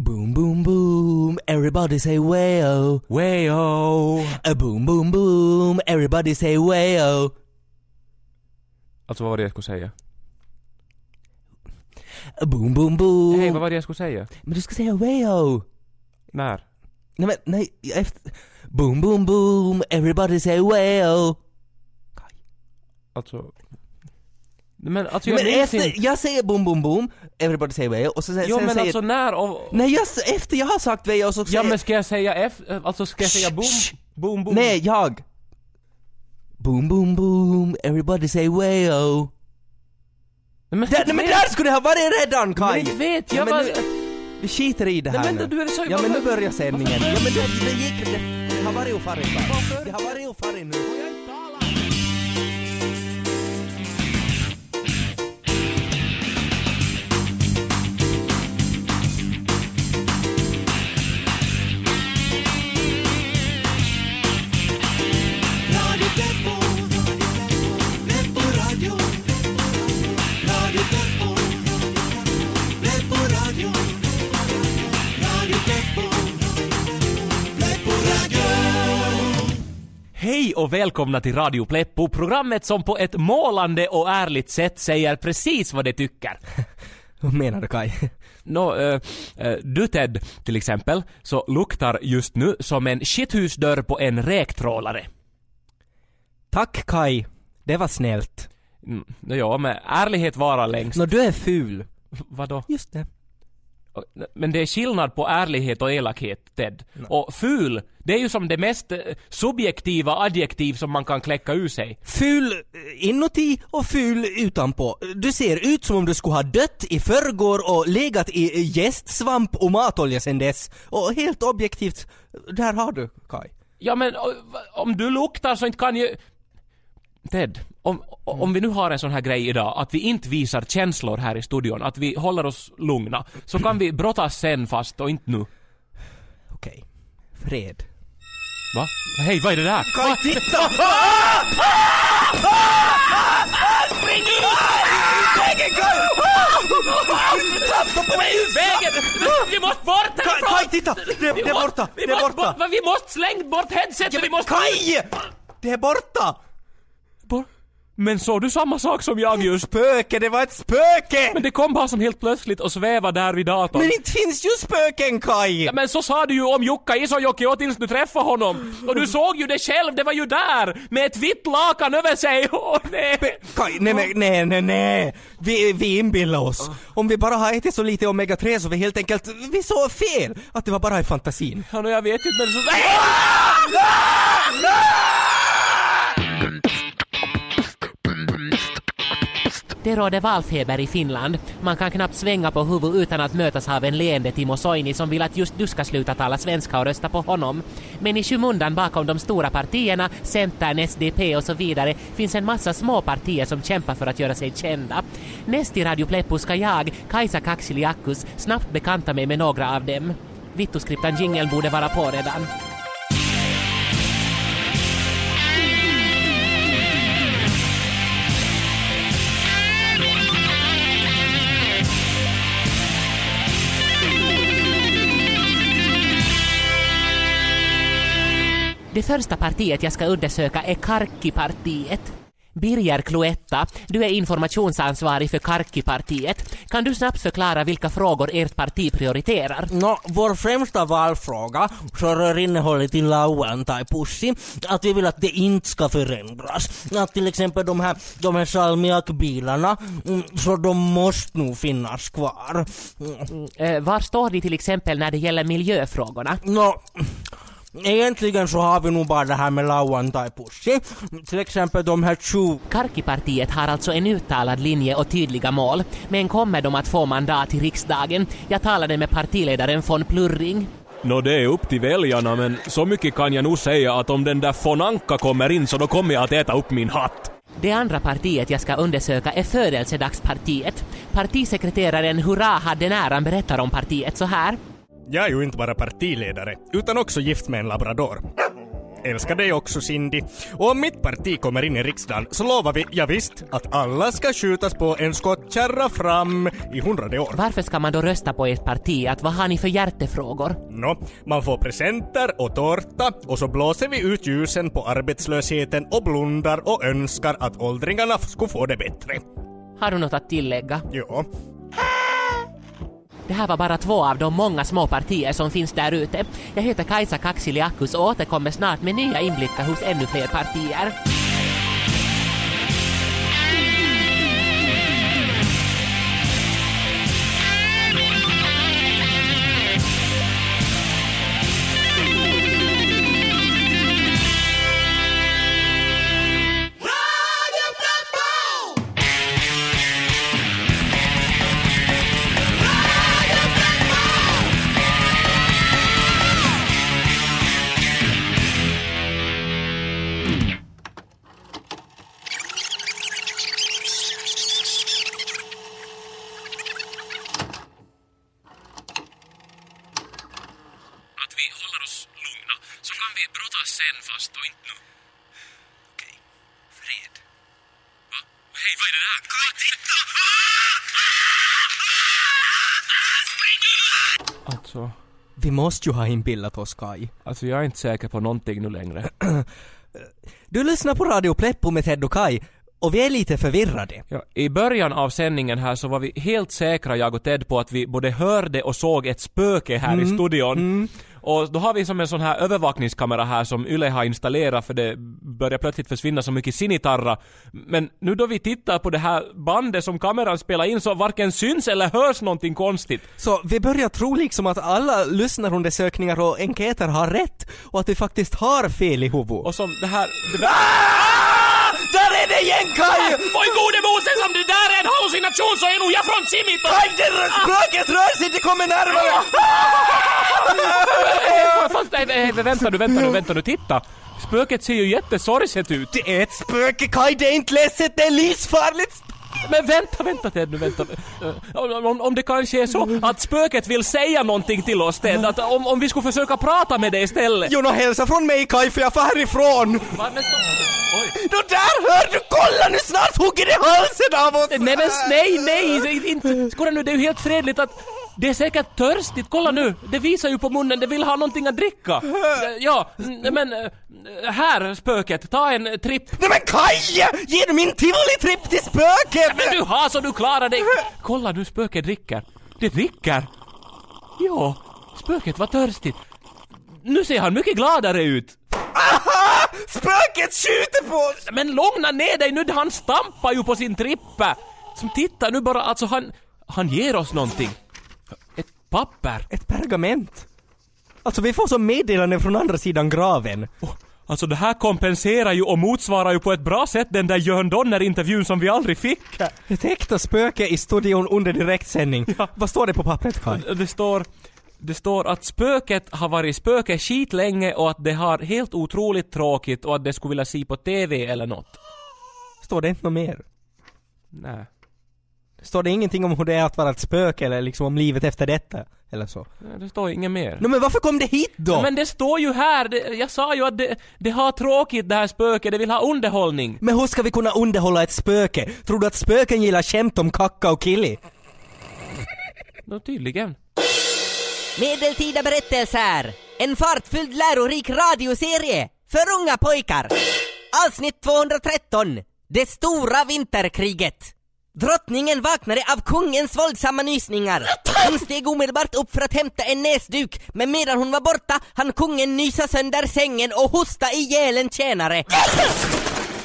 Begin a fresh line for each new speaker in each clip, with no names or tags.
Boom, boom, boom, everybody say way-o.
Way-o.
A boom, boom, boom, everybody say way-o.
Alltså vad var det jag skulle säga?
A boom, boom, boom.
Hej, vad var det jag skulle säga?
Men du ska säga way-o.
När?
Nej men, nej, efter... Boom, boom, boom, everybody say way-o.
Alltså... Men alltså
Ja,
jag
men efter,
inte...
jag säger boom, boom, boom, och så säger och så sen,
Jo
sen
men
säger...
alltså när och...
Nej, jag, efter jag har sagt way så
Ja
säger...
men ska jag säga F... Alltså ska jag säga boom?
Shh.
Boom boom?
Nej, jag! Boom, boom, boom, everybody say way-o.
Nej men,
Där, nej men där skulle det ha varit redan Kaj!
Men inte vet jag
ja, nu, Vi skiter i det här
Nej
nu.
men du är så...
Ja men nu börjar sändningen. Ja men det, det gick, det, det har varit ofarligt? Det har varit ofarligt nu.
Hej och välkomna till Radio Pleppo, programmet som på ett målande och ärligt sätt säger precis vad det tycker.
Vad menar du Kaj?
Nå, eh, eh, du Ted, till exempel, så luktar just nu som en shithusdörr på en räktrålare.
Tack Kaj. Det var snällt.
Mm, ja, men ärlighet varar längst.
Nå du är ful.
Vadå?
Just det.
Men det är skillnad på ärlighet och elakhet, Ted. Och ful, det är ju som det mest eh, subjektiva adjektiv som man kan kläcka ur sig.
Ful eh, inuti och ful utanpå. Du ser ut som om du skulle ha dött i förrgår och legat i gästsvamp och matolja sen dess. Och helt objektivt, där har du Kaj.
Ja men om du luktar så inte kan ju... Ted, om, om vi nu har en sån här grej idag, att vi inte visar känslor här i studion, att vi håller oss lugna, så kan vi brottas sen fast och inte nu.
Okej. Fred.
Va? Hej, vad är det där? Va?
titta!
Spring Vägen Vägen! Vi måste bort härifrån!
Kaj titta! Det, är borta! Det är borta!
bort, vi måste slängt bort headsetet, vi måste...
Kaj! Det är borta!
Men såg du samma sak som jag just?
Spöke, det var ett spöke!
Men det kom bara som helt plötsligt och svävade där vid datorn.
Men inte finns ju spöken Kaj!
Ja, men så sa du ju om Jukka Isojoki tills du träffade honom. Och du såg ju det själv, det var ju där! Med ett vitt lakan över sig. Åh nej!
Kaj, nej, nej, nej, nej, nej. Vi, vi inbillar oss. Om vi bara har ätit så lite omega-3 så vi helt enkelt, vi såg fel! Att det var bara i fantasin.
Ja, nå, jag vet inte men så...
Det råder valfeber i Finland. Man kan knappt svänga på huvudet utan att mötas av en leende Timo Soini som vill att just du ska sluta tala svenska och rösta på honom. Men i skymundan bakom de stora partierna, Centern, SDP och så vidare, finns en massa små partier som kämpar för att göra sig kända. Näst i Radio Pleppo ska jag, Kajsa Kaksiliakus, snabbt bekanta mig med några av dem. Vittoskriptan jingeln borde vara på redan. Det första partiet jag ska undersöka är Karkkipartiet. Birger Cloetta, du är informationsansvarig för Karkkipartiet. Kan du snabbt förklara vilka frågor ert parti prioriterar?
Nå, vår främsta valfråga så rör innehållet i lauantai-pussi, att vi vill att det inte ska förändras. Att till exempel de här, de här salmiakbilarna, mm, så de måste nog finnas kvar. Mm.
Eh, var står ni till exempel när det gäller miljöfrågorna?
Nå, egentligen så har vi nog bara det här med lauantai-pussi. Till exempel de här 20
Karkkipartiet har alltså en uttalad linje och tydliga mål, men kommer de att få mandat i riksdagen? Jag talade med partiledaren von Plurring.
Nå det är upp till väljarna men så mycket kan jag nog säga att om den där von Anka kommer in så då kommer jag att äta upp min hatt.
Det andra partiet jag ska undersöka är Födelsedagspartiet. Partisekreteraren Hurra hade näran berättar om partiet så här.
Jag är ju inte bara partiledare, utan också gift med en labrador. älskar dig också Cindy. Och om mitt parti kommer in i riksdagen så lovar vi, ja visst, att alla ska skjutas på en skottkärra fram i hundrade år.
Varför ska man då rösta på ert parti? Att vad har ni för hjärtefrågor?
Nå, man får presenter och tårta och så blåser vi ut ljusen på arbetslösheten och blundar och önskar att åldringarna skulle få det bättre.
Har du något att tillägga?
Ja.
Det här var bara två av de många små partier som finns där ute. Jag heter Kajsa Kaksiliakus och återkommer snart med nya inblickar hos ännu fler partier.
Alltså,
Vi måste ju ha inbillat oss Kai.
alltså jag är inte säker på någonting nu längre.
Du lyssnar på Radio Pleppo med Ted och Kai och vi är lite förvirrade.
Ja, I början av sändningen här så var vi helt säkra, jag och Ted, på att vi både hörde och såg ett spöke här i studion. Och då har vi som en sån här övervakningskamera här som Yle har installerat för det börjar plötsligt försvinna så mycket sinitarra. Men nu då vi tittar på det här bandet som kameran spelar in så varken syns eller hörs någonting konstigt.
Så vi börjar tro liksom att alla lyssnarundersökningar och enkäter har rätt och att vi faktiskt har fel i huvudet.
Och som det här... Det där,
Där är det igen Kai!
Oj gode Moses, om det där är en hallucination så är nog jag från Simito!
Kai, det spöket rör sig, det kommer närmare!
Fast, nej, nej, vänta nu, vänta nu, vänta nu, titta! Spöket ser ju jättesorgset ut.
Det är ett spöke Kai, det är inte ledset, det är livsfarligt!
Men vänta, vänta Ted nu, vänta. Om, om det kanske är så att spöket vill säga någonting till oss Ted, att om, om vi skulle försöka prata med dig istället.
Jo, nå hälsa från mig Kai för jag får härifrån!
Va, men stopp. Oj.
Då där hör du, kolla nu snart hugger det halsen av oss!
Nej men nej, nej, inte. Skåda nu, det är ju helt fredligt att det är säkert törstigt, kolla nu! Det visar ju på munnen, det vill ha någonting att dricka. Ja, men eh, här spöket, ta en tripp.
Nej men Kaj! Ge du min tivoli-tripp till spöket!
Men du har så du klarar dig! Kolla nu, spöket dricker. Det dricker. Ja, spöket var törstigt. Nu ser han mycket gladare ut.
Aha! Spöket skjuter på oss!
Men lugna ner dig nu, han stampar ju på sin trippe. Som tittar nu bara, alltså han, han ger oss någonting. Ett papper.
Ett pergament. Alltså vi får som meddelande från andra sidan graven.
Oh, Alltså det här kompenserar ju och motsvarar ju på ett bra sätt den där Jörn Donner-intervjun som vi aldrig fick.
Ett äkta spöke i studion under direktsändning. Vad står det på pappret Kaj?
Det står, det står att spöket har varit spöke skit länge och att det har helt otroligt tråkigt och att det skulle vilja se på TV eller något.
Står det inte något mer?
Nej.
Står det ingenting om hur det är att vara ett spöke eller liksom om livet efter detta? Eller så?
Det står inget mer.
Nå men varför kom det hit då?
Ja, men det står ju här, det, jag sa ju att det, det har tråkigt det här spöket, det vill ha underhållning.
Men hur ska vi kunna underhålla ett spöke? Tror du att spöken gillar skämt om kacka och killi?
Nå, tydligen.
Medeltida berättelser. En fartfylld lärorik radioserie för unga pojkar. Avsnitt 213. Det stora vinterkriget. Drottningen vaknade av kungens våldsamma nysningar. Hon steg omedelbart upp för att hämta en näsduk, men medan hon var borta hann kungen nysa sönder sängen och hosta ihjäl en tjänare.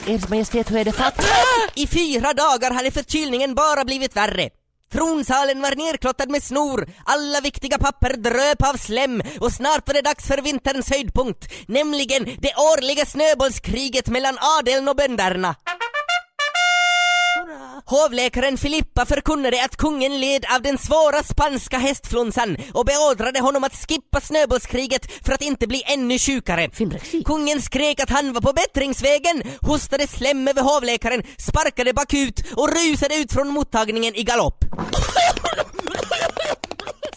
Ers Majestät, hur är det fatt?
I fyra dagar hade förkylningen bara blivit värre. Tronsalen var nerklottad med snor, alla viktiga papper dröp av slem och snart var det dags för vinterns höjdpunkt, nämligen det årliga snöbollskriget mellan adeln och bönderna. Hovläkaren Filippa förkunnade att kungen led av den svåra spanska hästflunsan och beordrade honom att skippa snöbollskriget för att inte bli ännu sjukare. Kungen skrek att han var på bättringsvägen, hostade slem över hovläkaren, sparkade bakut och rusade ut från mottagningen i galopp.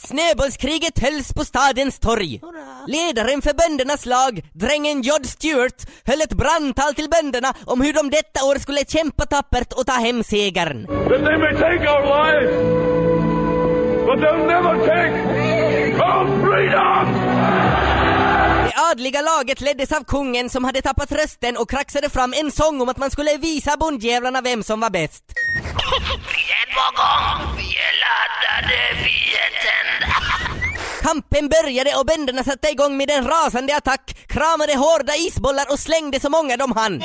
Snöbollskriget hölls på stadens torg. Ledaren för böndernas lag, drängen Jod Stewart, höll ett brandtal till bönderna om hur de detta år skulle kämpa tappert och ta hem segern.
that they may take our lives, but they'll never take our freedom!
Det adliga laget leddes av kungen som hade tappat rösten och kraxade fram en sång om att man skulle visa bondjävlarna vem som var bäst. på gång. Vi är laddade, vi är tända. Kampen började och bönderna satte igång med en rasande attack, kramade hårda isbollar och slängde så många de hann.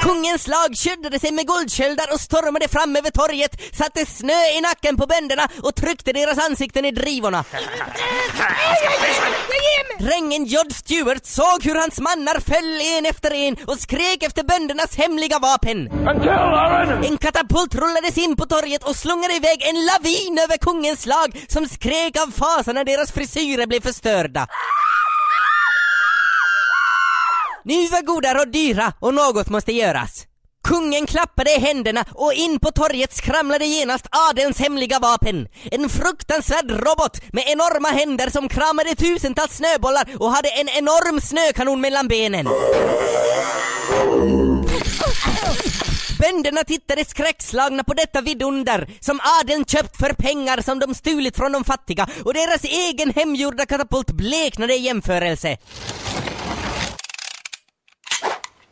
Kungens lag skyddade sig med guldsköldar och stormade fram över torget, satte snö i nacken på bönderna och tryckte deras ansikten i drivorna. Drängen Jod Stewart såg hur hans mannar föll en efter en och skrek efter böndernas hemliga vapen. En katapult rullades in på torget och slungade iväg en lavin över kungens lag som skrek av fasa när deras frisyrer blev förstörda. Nu var goda råd dyra och något måste göras. Kungen klappade i händerna och in på torget skramlade genast adelns hemliga vapen. En fruktansvärd robot med enorma händer som kramade tusentals snöbollar och hade en enorm snökanon mellan benen. Bönderna tittade skräckslagna på detta vidunder som adeln köpt för pengar som de stulit från de fattiga och deras egen hemgjorda katapult bleknade i jämförelse.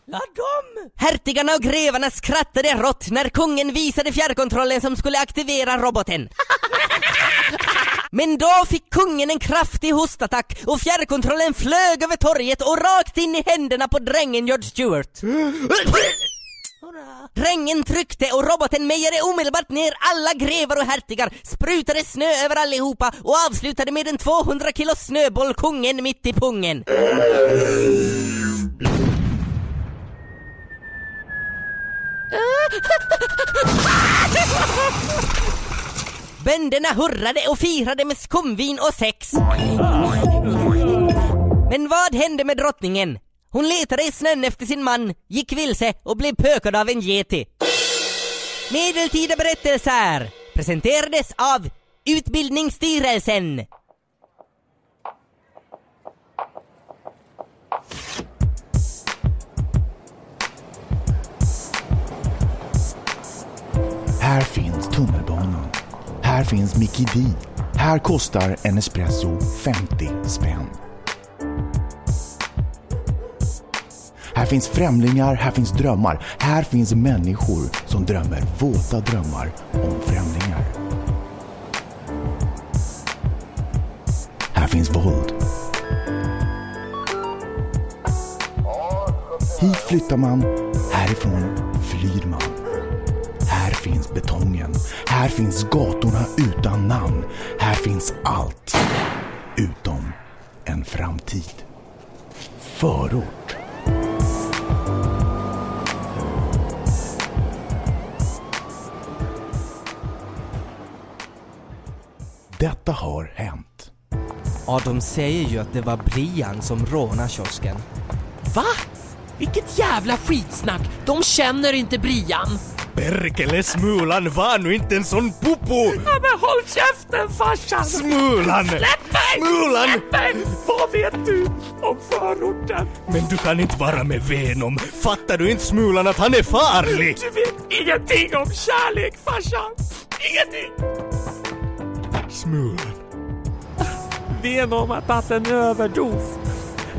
Ja, de!
Hertigarna och grevarna skrattade rått när kungen visade fjärrkontrollen som skulle aktivera roboten. Men då fick kungen en kraftig hostattack och fjärrkontrollen flög över torget och rakt in i händerna på drängen George Stewart. Drängen tryckte och roboten mejade omedelbart ner alla grevar och hertigar, sprutade snö över allihopa och avslutade med en 200 kilo snöboll kungen mitt i pungen. Bönderna hurrade och firade med skumvin och sex. Men vad hände med drottningen? Hon letade i snön efter sin man, gick vilse och blev pökad av en yeti. Medeltida berättelser presenterades av Utbildningsstyrelsen.
Här finns tunnelbanan. Här finns Mickey D. Här kostar en espresso 50 spänn. Här finns främlingar, här finns drömmar. Här finns människor som drömmer våta drömmar om främlingar. Här finns våld. Hit flyttar man, härifrån flyr man. Här finns betongen. Här finns gatorna utan namn. Här finns allt. Utom en framtid. Förort. Detta har hänt.
Ja, de säger ju att det var Brian som rånade kiosken.
Va? Vilket jävla skitsnack! De känner inte Brian!
Perkele Smulan var nu inte en sån popo!
Ja, men håll käften farsan!
Smulan!
Släpp mig!
Smulan!
Släpp mig! Vad vet du om förorten?
Men du kan inte vara med Venom. Fattar du inte Smulan att han är farlig?
Du vet ingenting om kärlek farsan! Ingenting!
Smulan.
Venom har tagit en överdos.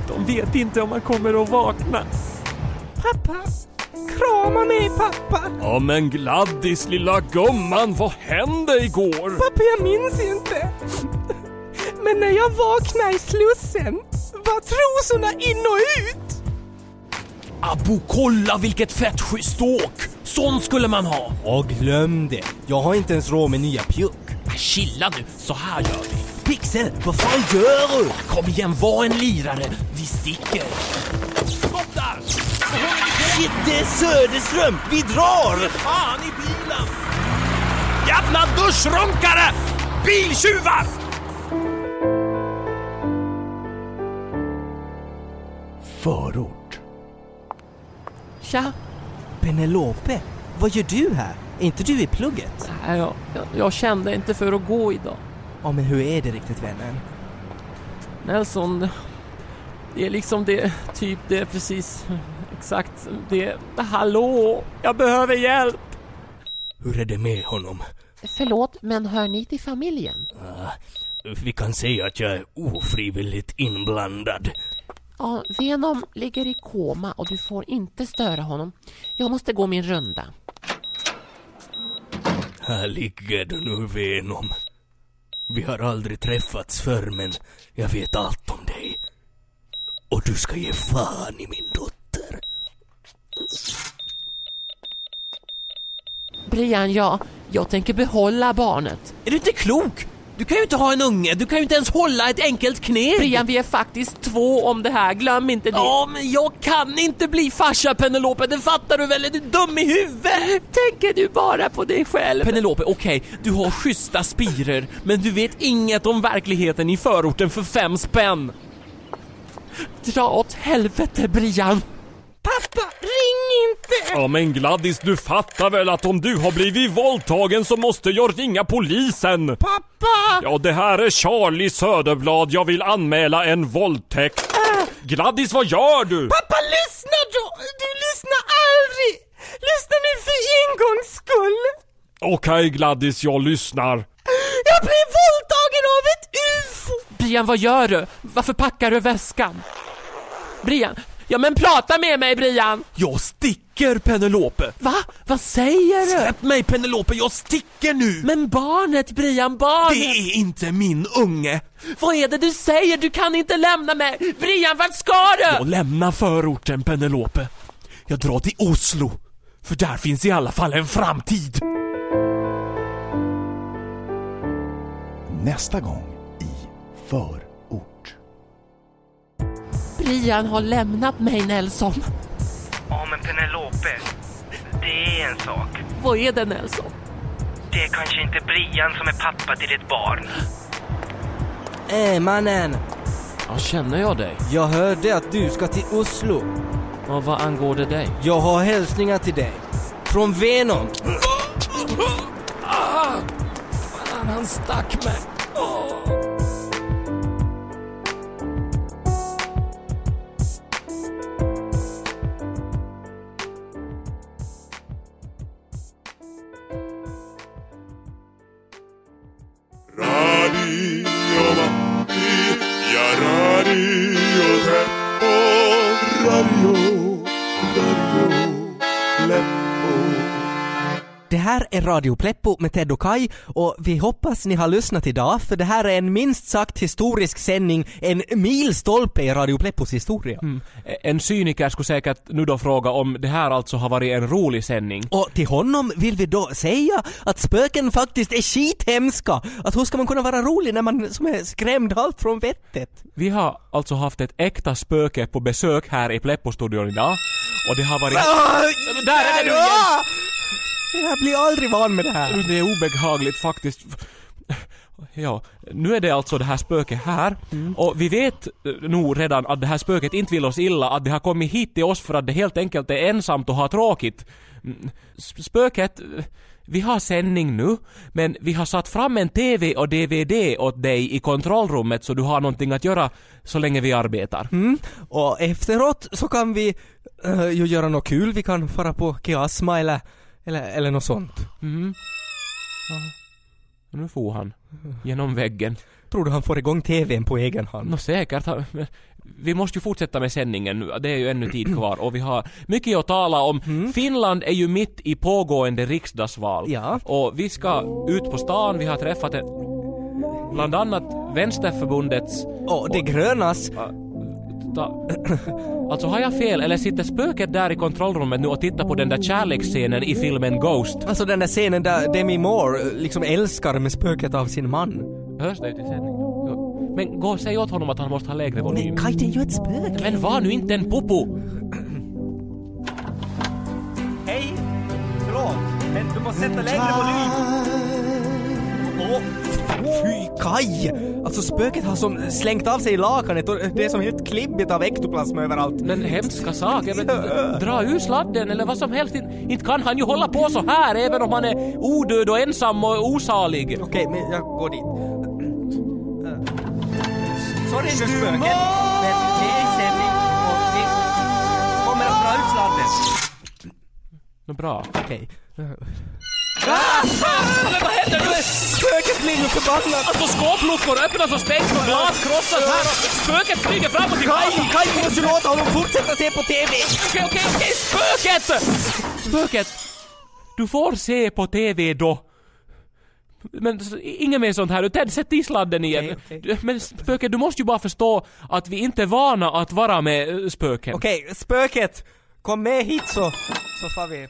De vet inte om han kommer att vakna.
Pappa, krama mig pappa.
Ja men Gladdis lilla gumman, vad hände igår?
Pappa, jag minns inte. Men när jag vaknade i Slussen var trosorna in och ut.
Abo, kolla vilket fett schysst åk! Sån skulle man ha!
Och glöm det. Jag har inte ens råd med nya pjuck.
Äh, Chilla nu, så här gör vi.
Pixel, vad fan gör du?
Kom igen, var en lirare. Vi sticker. Stopp där!
Shit, det är Söderström! Vi drar!
Fan i bilen! Jävla duschrunkare! Biltjuvar!
Förort.
Tja!
Penelope, vad gör du här? Inte du i plugget?
Nej, jag, jag, jag kände inte för att gå idag.
Ja, men hur är det riktigt vännen?
Nelson, det är liksom det, typ det är precis, exakt det. Hallå, jag behöver hjälp!
Hur är det med honom?
Förlåt, men hör ni till familjen?
Vi kan säga att jag är ofrivilligt inblandad.
Ja, Venom ligger i koma och du får inte störa honom. Jag måste gå min runda.
Här ligger du nu Venom. Vi har aldrig träffats förr men jag vet allt om dig. Och du ska ge fan i min dotter.
Brian, ja, jag tänker behålla barnet.
Är du inte klok? Du kan ju inte ha en unge, du kan ju inte ens hålla ett enkelt knep!
Brian, vi är faktiskt två om det här, glöm inte det.
Ja, men jag kan inte bli farsa Penelope, det fattar du väl? Är du dum i huvudet?
Tänker du bara på dig själv?
Penelope, okej, du har schyssta spirer, men du vet inget om verkligheten i förorten för fem spänn.
Dra åt helvete, Brian.
Pappa, ring inte!
Ja men Gladys, du fattar väl att om du har blivit våldtagen så måste jag ringa polisen?
Pappa!
Ja, det här är Charlie Söderblad. Jag vill anmäla en våldtäkt. Gladys, vad gör du?
Pappa, lyssna då! Du lyssnar aldrig! Lyssna nu för en gångs skull!
Okej Gladys, jag lyssnar.
Jag blev våldtagen av ett UFO!
Brian, vad gör du? Varför packar du väskan? Brian, ja men prata med mig Brian!
Jag sticker Penelope.
Va? Vad säger du?
Släpp mig Penelope, jag sticker nu!
Men barnet Brian, barnet!
Det är inte min unge.
Vad är det du säger? Du kan inte lämna mig! Brian, vart ska
Jag
du?
lämnar förorten Penelope. Jag drar till Oslo. För där finns i alla fall en framtid.
Nästa gång i Förort.
Brian har lämnat mig Nelson.
Ja, men Penelope. Det är en sak.
Vad är det Nelson?
Det är kanske inte Brian som är pappa till ditt barn.
Äh, mannen.
Ja, känner jag dig?
Jag hörde att du ska till Oslo.
Och vad angår det dig?
Jag har hälsningar till dig. Från Venom.
Fan, han stack mig.
Här är Radio Pleppo med Ted och Kai och vi hoppas ni har lyssnat idag för det här är en minst sagt historisk sändning, en milstolpe i Radio Pleppos historia.
Mm. En cyniker skulle säkert nu då fråga om det här alltså har varit en rolig sändning.
Och till honom vill vi då säga att spöken faktiskt är skithemska. Att hur ska man kunna vara rolig när man som är skrämd halvt från vettet?
Vi har alltså haft ett äkta spöke på besök här i Pleppo-studion idag. Och det har varit... Där är nu igen!
Jag blir aldrig van med det här.
Det är obehagligt faktiskt. Ja, nu är det alltså det här spöket här och vi vet eh, nog redan att det här spöket inte vill oss illa, att det har kommit hit till oss för att det helt enkelt är ensamt och har tråkigt. Mm, sp- Spöket, eh, vi har sändning nu, men vi har satt fram en TV och DVD åt dig i kontrollrummet så du har någonting att göra så länge vi arbetar.
Mm. Och efteråt så kan vi uh, ju göra något kul. Vi kan fara på Kiasma eller, eller, eller något sånt.
Mm. Ja. Nu får han. Genom väggen.
Tror du han får igång TVn på egen hand?
Nå säkert. Vi måste ju fortsätta med sändningen nu. Det är ju ännu tid kvar och vi har mycket att tala om. Finland är ju mitt i pågående riksdagsval.
Ja.
Och vi ska ut på stan. Vi har träffat en, bland annat Vänsterförbundets...
Och det grönas.
Ta, alltså har jag fel eller sitter spöket där i kontrollrummet nu och tittar på den där kärleksscenen i filmen Ghost?
Alltså den där scenen där Demi Moore eh, liksom älskar med spöket av sin man.
Hörs det ut i sändningen? Men gå och säg åt honom att han måste ha lägre volym.
Men Kaj, det är ju ett spöke.
Men var nu inte en popo!
Hej! Förlåt, men du måste sätta lägre volym. Åh, Fy Kaj! Alltså spöket har som slängt av sig lakanet och det är som helt klibbigt av ektoplasma överallt.
Men hemska saker. Men, dra ur sladden eller vad som helst. In- Inte kan han ju hålla på så här även om han är odöd och ensam och osalig.
Okej, men jag går dit. Sorry, nu spöket. Men vi inser vi och vi kommer att dra ut sladden.
Nå bra.
Okej. Ah!
Vad händer nu?
Spöket blir förbannat!
Alltså skåpluckor öppnas och stängs och glas krossas här och spöket flyger fram och tillbaka.
Kaj, Kaj, du måste låta honom fortsätta se på TV!
Okej, okej, okej, spöket! Spöket! Du får se på TV då. Men inget mer sånt här nu. Ted, sätt i sladden igen.
Okej.
Du- Men spöket, du måste ju bara förstå att vi inte är vana att vara med eh, spöken.
Okej, spöket! Kom med hit så, så får vi...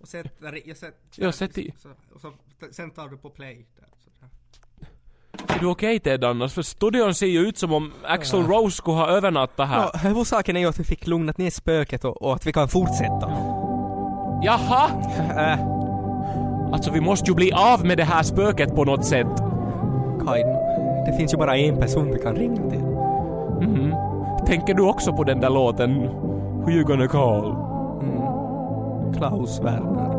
Och sätt, där, jag sätt,
Ja, sätt i.
Så, och så, sen tar du på play. Där, så där.
Är du okej Ted annars? För studion ser ju ut som om Axel Rose skulle ha övernattat här.
Ja, huvudsaken är ju att vi fick lugnat ner spöket och, och att vi kan fortsätta.
Jaha!
Äh,
Alltså vi måste ju bli av med det här spöket på något sätt.
Kaj, det finns ju bara en person vi kan ringa till.
Mhm. Tänker du också på den där låten Who you gonna call?
Klaus Werner.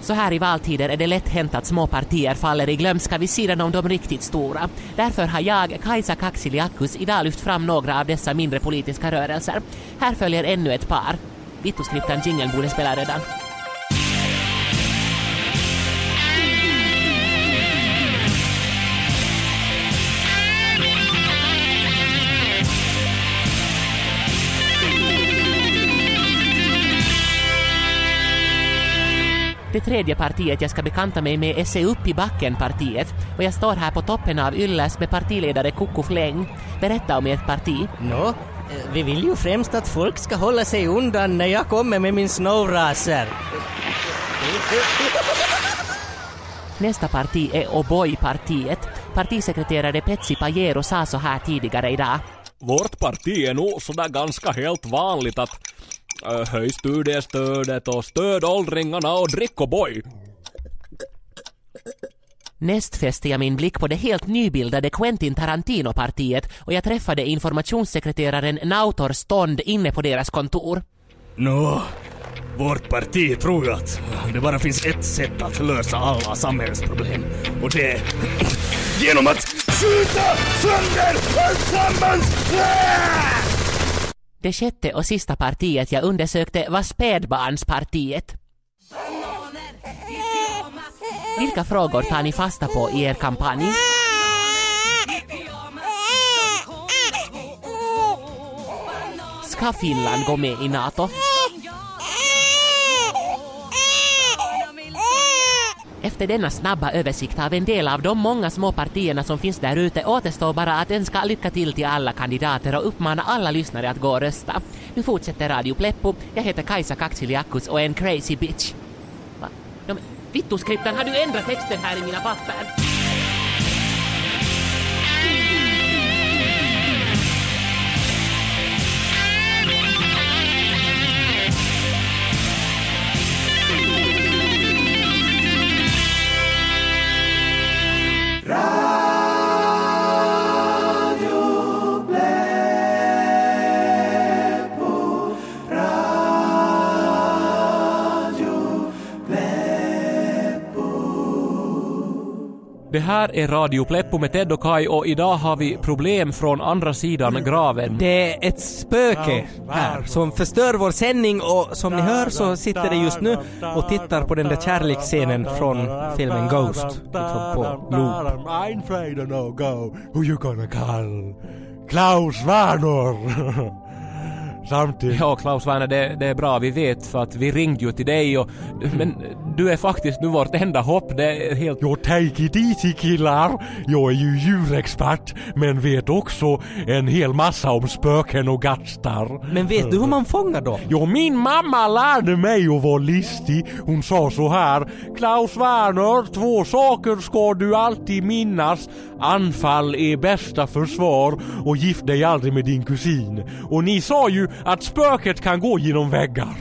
Så här i valtider är det lätt hänt att små partier faller i glömska vid sidan om de riktigt stora. Därför har jag, Kajsa Kaksiliakus, idag lyft fram några av dessa mindre politiska rörelser. Här följer ännu ett par. Vittoskriptan jingeln borde spela redan. Det tredje partiet jag ska bekanta mig med är Se upp i backen-partiet och jag står här på toppen av Ylles med partiledare Kukku Fläng. Berätta om ert parti.
Nå, eh, vi vill ju främst att folk ska hålla sig undan när jag kommer med min snowracer.
Nästa parti är O'boy-partiet. Partisekreterare Petsi Pajero sa så här tidigare idag.
Vårt parti är nog sådär ganska helt vanligt att höj studiestödet och stöd åldringarna och drick O'boy.
Näst fäste jag min blick på det helt nybildade Quentin Tarantino-partiet och jag träffade informationssekreteraren Nautor Stond inne på deras kontor.
Nå, vårt parti tror ju att det bara finns ett sätt att lösa alla samhällsproblem. Och det är genom att skjuta sönder alltsammans!
Det sjätte och sista partiet jag undersökte var Spädbarnspartiet. Vilka frågor tar ni fasta på i er kampanj? Ska Finland gå med i NATO? Efter denna snabba översikt av en del av de många små partierna som finns där ute återstår bara att önska lycka till till alla kandidater och uppmana alla lyssnare att gå och rösta. Nu fortsätter Radio Pleppo. Jag heter Kajsa Kaksiliakus och är en crazy bitch. Va? De, Vittuskriptan, har du ändrat texten här i mina papper?
Det här är Radio Pleppo med Ted och Kai och idag har vi problem från andra sidan graven.
Det är ett spöke här som förstör vår sändning och som ni hör så sitter det just nu och tittar på den där kärleksscenen från filmen Ghost. Liksom på loop.
I'm afraid of no go. Who you gonna call? Klaus Werner! Samtidigt.
Ja, Klaus Werner, det, det är bra, vi vet för att vi ringde ju till dig och... Men du är faktiskt nu vårt enda hopp, det är helt...
Jo, take it easy killar. Jag är ju djurexpert men vet också en hel massa om spöken och gastar.
Men vet du hur man fångar dem?
Jo, min mamma lärde mig att vara listig. Hon sa så här. Klaus Werner, två saker ska du alltid minnas. Anfall är bästa försvar och gift dig aldrig med din kusin. Och ni sa ju att spöket kan gå genom väggar.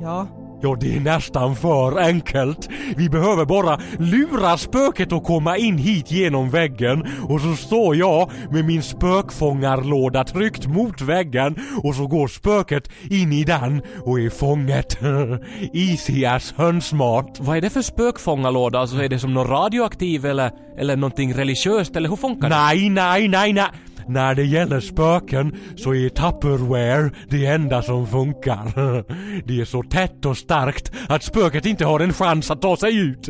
Ja.
Ja, det är nästan för enkelt. Vi behöver bara lura spöket att komma in hit genom väggen och så står jag med min spökfångarlåda tryckt mot väggen och så går spöket in i den och är fånget. Easy as hönsmat.
Vad är det för spökfångarlåda? Alltså är det som någon radioaktiv eller, eller någonting religiöst eller hur funkar det?
Nej, nej, nej, nej. När det gäller spöken så är Tupperware det enda som funkar. Det är så tätt och starkt att spöket inte har en chans att ta sig ut.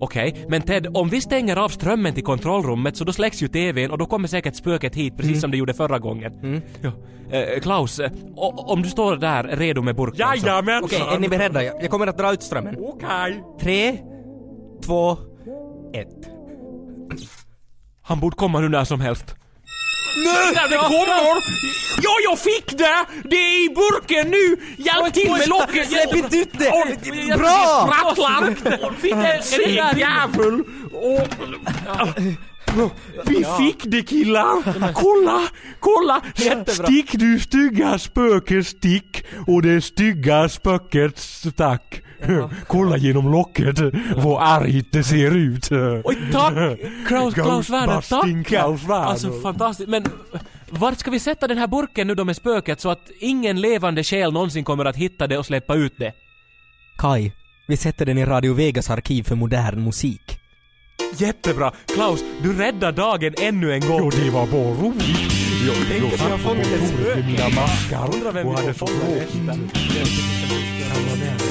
Okej, men Ted, om vi stänger av strömmen till kontrollrummet så då släcks ju TVn och då kommer säkert spöket hit precis som det gjorde förra gången. Ja. Eh, Klaus, om du står där redo med burken
Jajamensan!
Okej, är ni beredda? Jag kommer att dra ut strömmen.
Okej.
Tre, två, ett.
Han borde komma nu när som helst.
Nej, det kommer! Ja, jag fick det! Det är i burken nu! Hjälp till med locket!
Släpp inte ut det! Bra!
Det sprattlar! Jävel! Vi fick det killar! Kolla! Kolla!
Jättebra.
Stick du stygga spöke stick och det stygga spöket stack. Kolla genom locket vad argt det ser ut.
Oj, tack! Klaus, Klaus Werner, tack!
Klaus Werner.
Alltså fantastiskt, men vart ska vi sätta den här burken nu då med spöket så att ingen levande själ någonsin kommer att hitta det och släppa ut det?
Kai, vi sätter den i Radio Vegas arkiv för modern musik.
Jättebra! Klaus, du räddar dagen ännu en gång!
Jo, det var bara roligt. Jag,
Tänk att jag har
på
fångat ett spöke.
Undrar vem vi fånga
tråkigt.
nästa.